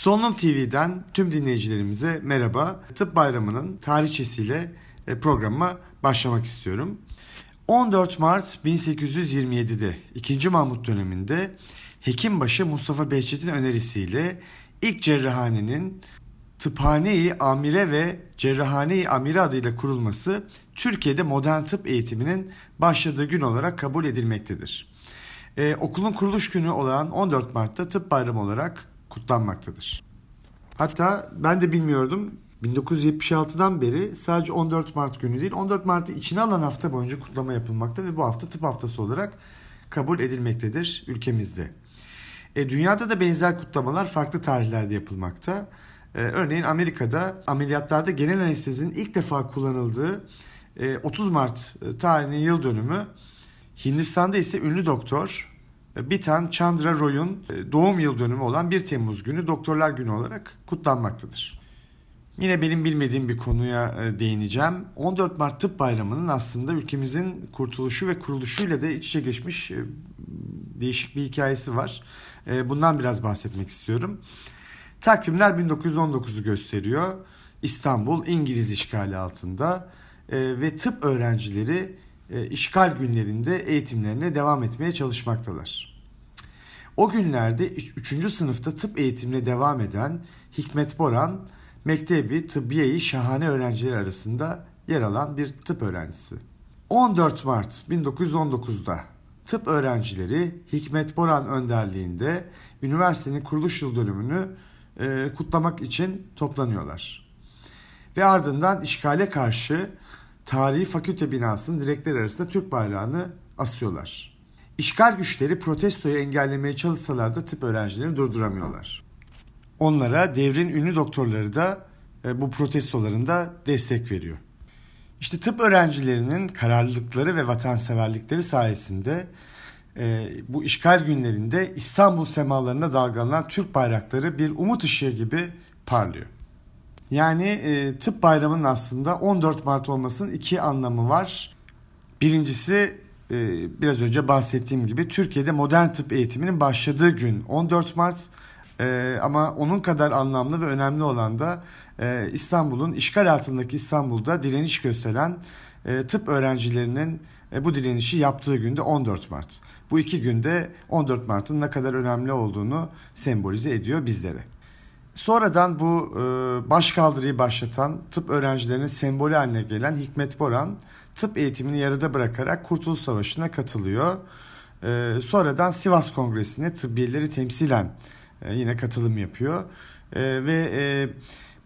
Solunum TV'den tüm dinleyicilerimize merhaba. Tıp Bayramı'nın tarihçesiyle e, programa başlamak istiyorum. 14 Mart 1827'de 2. Mahmut döneminde Hekimbaşı Mustafa Behçet'in önerisiyle ilk cerrahanenin Tıphane-i Amire ve Cerrahane-i Amire adıyla kurulması Türkiye'de modern tıp eğitiminin başladığı gün olarak kabul edilmektedir. Ee, okulun kuruluş günü olan 14 Mart'ta tıp bayramı olarak kutlanmaktadır. Hatta ben de bilmiyordum 1976'dan beri sadece 14 Mart günü değil 14 Mart'ı içine alan hafta boyunca kutlama yapılmakta ve bu hafta tıp haftası olarak kabul edilmektedir ülkemizde. E, dünyada da benzer kutlamalar farklı tarihlerde yapılmakta. E, örneğin Amerika'da ameliyatlarda genel anestezinin ilk defa kullanıldığı e, 30 Mart e, tarihinin yıl dönümü. Hindistan'da ise ünlü doktor e, Bitan Chandra Roy'un e, doğum yıl dönümü olan 1 Temmuz günü Doktorlar Günü olarak kutlanmaktadır. Yine benim bilmediğim bir konuya e, değineceğim. 14 Mart Tıp Bayramı'nın aslında ülkemizin kurtuluşu ve kuruluşuyla da iç içe geçmiş değişik bir hikayesi var. Bundan biraz bahsetmek istiyorum. Takvimler 1919'u gösteriyor. İstanbul İngiliz işgali altında ve tıp öğrencileri işgal günlerinde eğitimlerine devam etmeye çalışmaktalar. O günlerde 3. sınıfta tıp eğitimine devam eden Hikmet Boran, Mektebi Tıbbiye-i Şahane öğrencileri arasında yer alan bir tıp öğrencisi. 14 Mart 1919'da tıp öğrencileri Hikmet Boran önderliğinde üniversitenin kuruluş yıl dönümünü e, kutlamak için toplanıyorlar. Ve ardından işgale karşı tarihi fakülte binasının direkleri arasında Türk bayrağını asıyorlar. İşgal güçleri protestoyu engellemeye çalışsalar da tıp öğrencilerini durduramıyorlar. Onlara devrin ünlü doktorları da e, bu protestolarında destek veriyor. İşte tıp öğrencilerinin kararlılıkları ve vatanseverlikleri sayesinde e, bu işgal günlerinde İstanbul semalarında dalgalanan Türk bayrakları bir umut ışığı gibi parlıyor. Yani e, tıp bayramının aslında 14 Mart olmasının iki anlamı var. Birincisi biraz önce bahsettiğim gibi Türkiye'de modern tıp eğitiminin başladığı gün 14 Mart e, ama onun kadar anlamlı ve önemli olan da e, İstanbul'un işgal altındaki İstanbul'da direniş gösteren e, tıp öğrencilerinin e, bu direnişi yaptığı günde 14 Mart. Bu iki günde 14 Mart'ın ne kadar önemli olduğunu sembolize ediyor bizlere. Sonradan bu e, başkaldırıyı başlatan tıp öğrencilerinin sembolü haline gelen Hikmet Boran tıp eğitimini yarıda bırakarak Kurtuluş Savaşı'na katılıyor. E, sonradan Sivas Kongresi'ne tıbbiyeleri temsilen e, yine katılım yapıyor. E, ve e,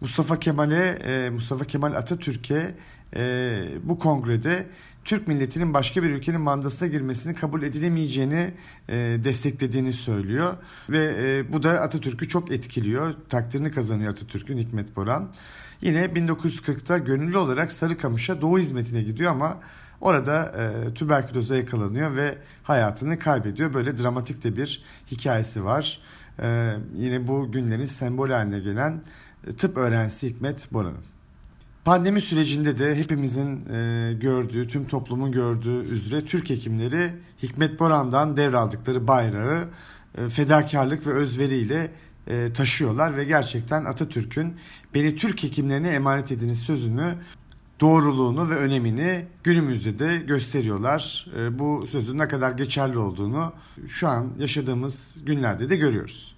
Mustafa Kemal'e, e, Mustafa Kemal Atatürk'e e, bu kongrede Türk milletinin başka bir ülkenin mandasına girmesini kabul edilemeyeceğini e, desteklediğini söylüyor. Ve e, bu da Atatürk'ü çok etkiliyor. Takdirini kazanıyor Atatürk'ün Hikmet Boran. Yine 1940'ta gönüllü olarak Sarıkamış'a doğu hizmetine gidiyor ama orada e, tüberküloza yakalanıyor ve hayatını kaybediyor. Böyle dramatik de bir hikayesi var. E, yine bu günlerin sembol haline gelen e, tıp öğrencisi Hikmet Boran'ın. Pandemi sürecinde de hepimizin e, gördüğü, tüm toplumun gördüğü üzere Türk hekimleri Hikmet Boran'dan devraldıkları bayrağı e, fedakarlık ve özveriyle e, taşıyorlar ve gerçekten Atatürk'ün beni Türk hekimlerine emanet ediniz sözünü doğruluğunu ve önemini günümüzde de gösteriyorlar. E, bu sözün ne kadar geçerli olduğunu şu an yaşadığımız günlerde de görüyoruz.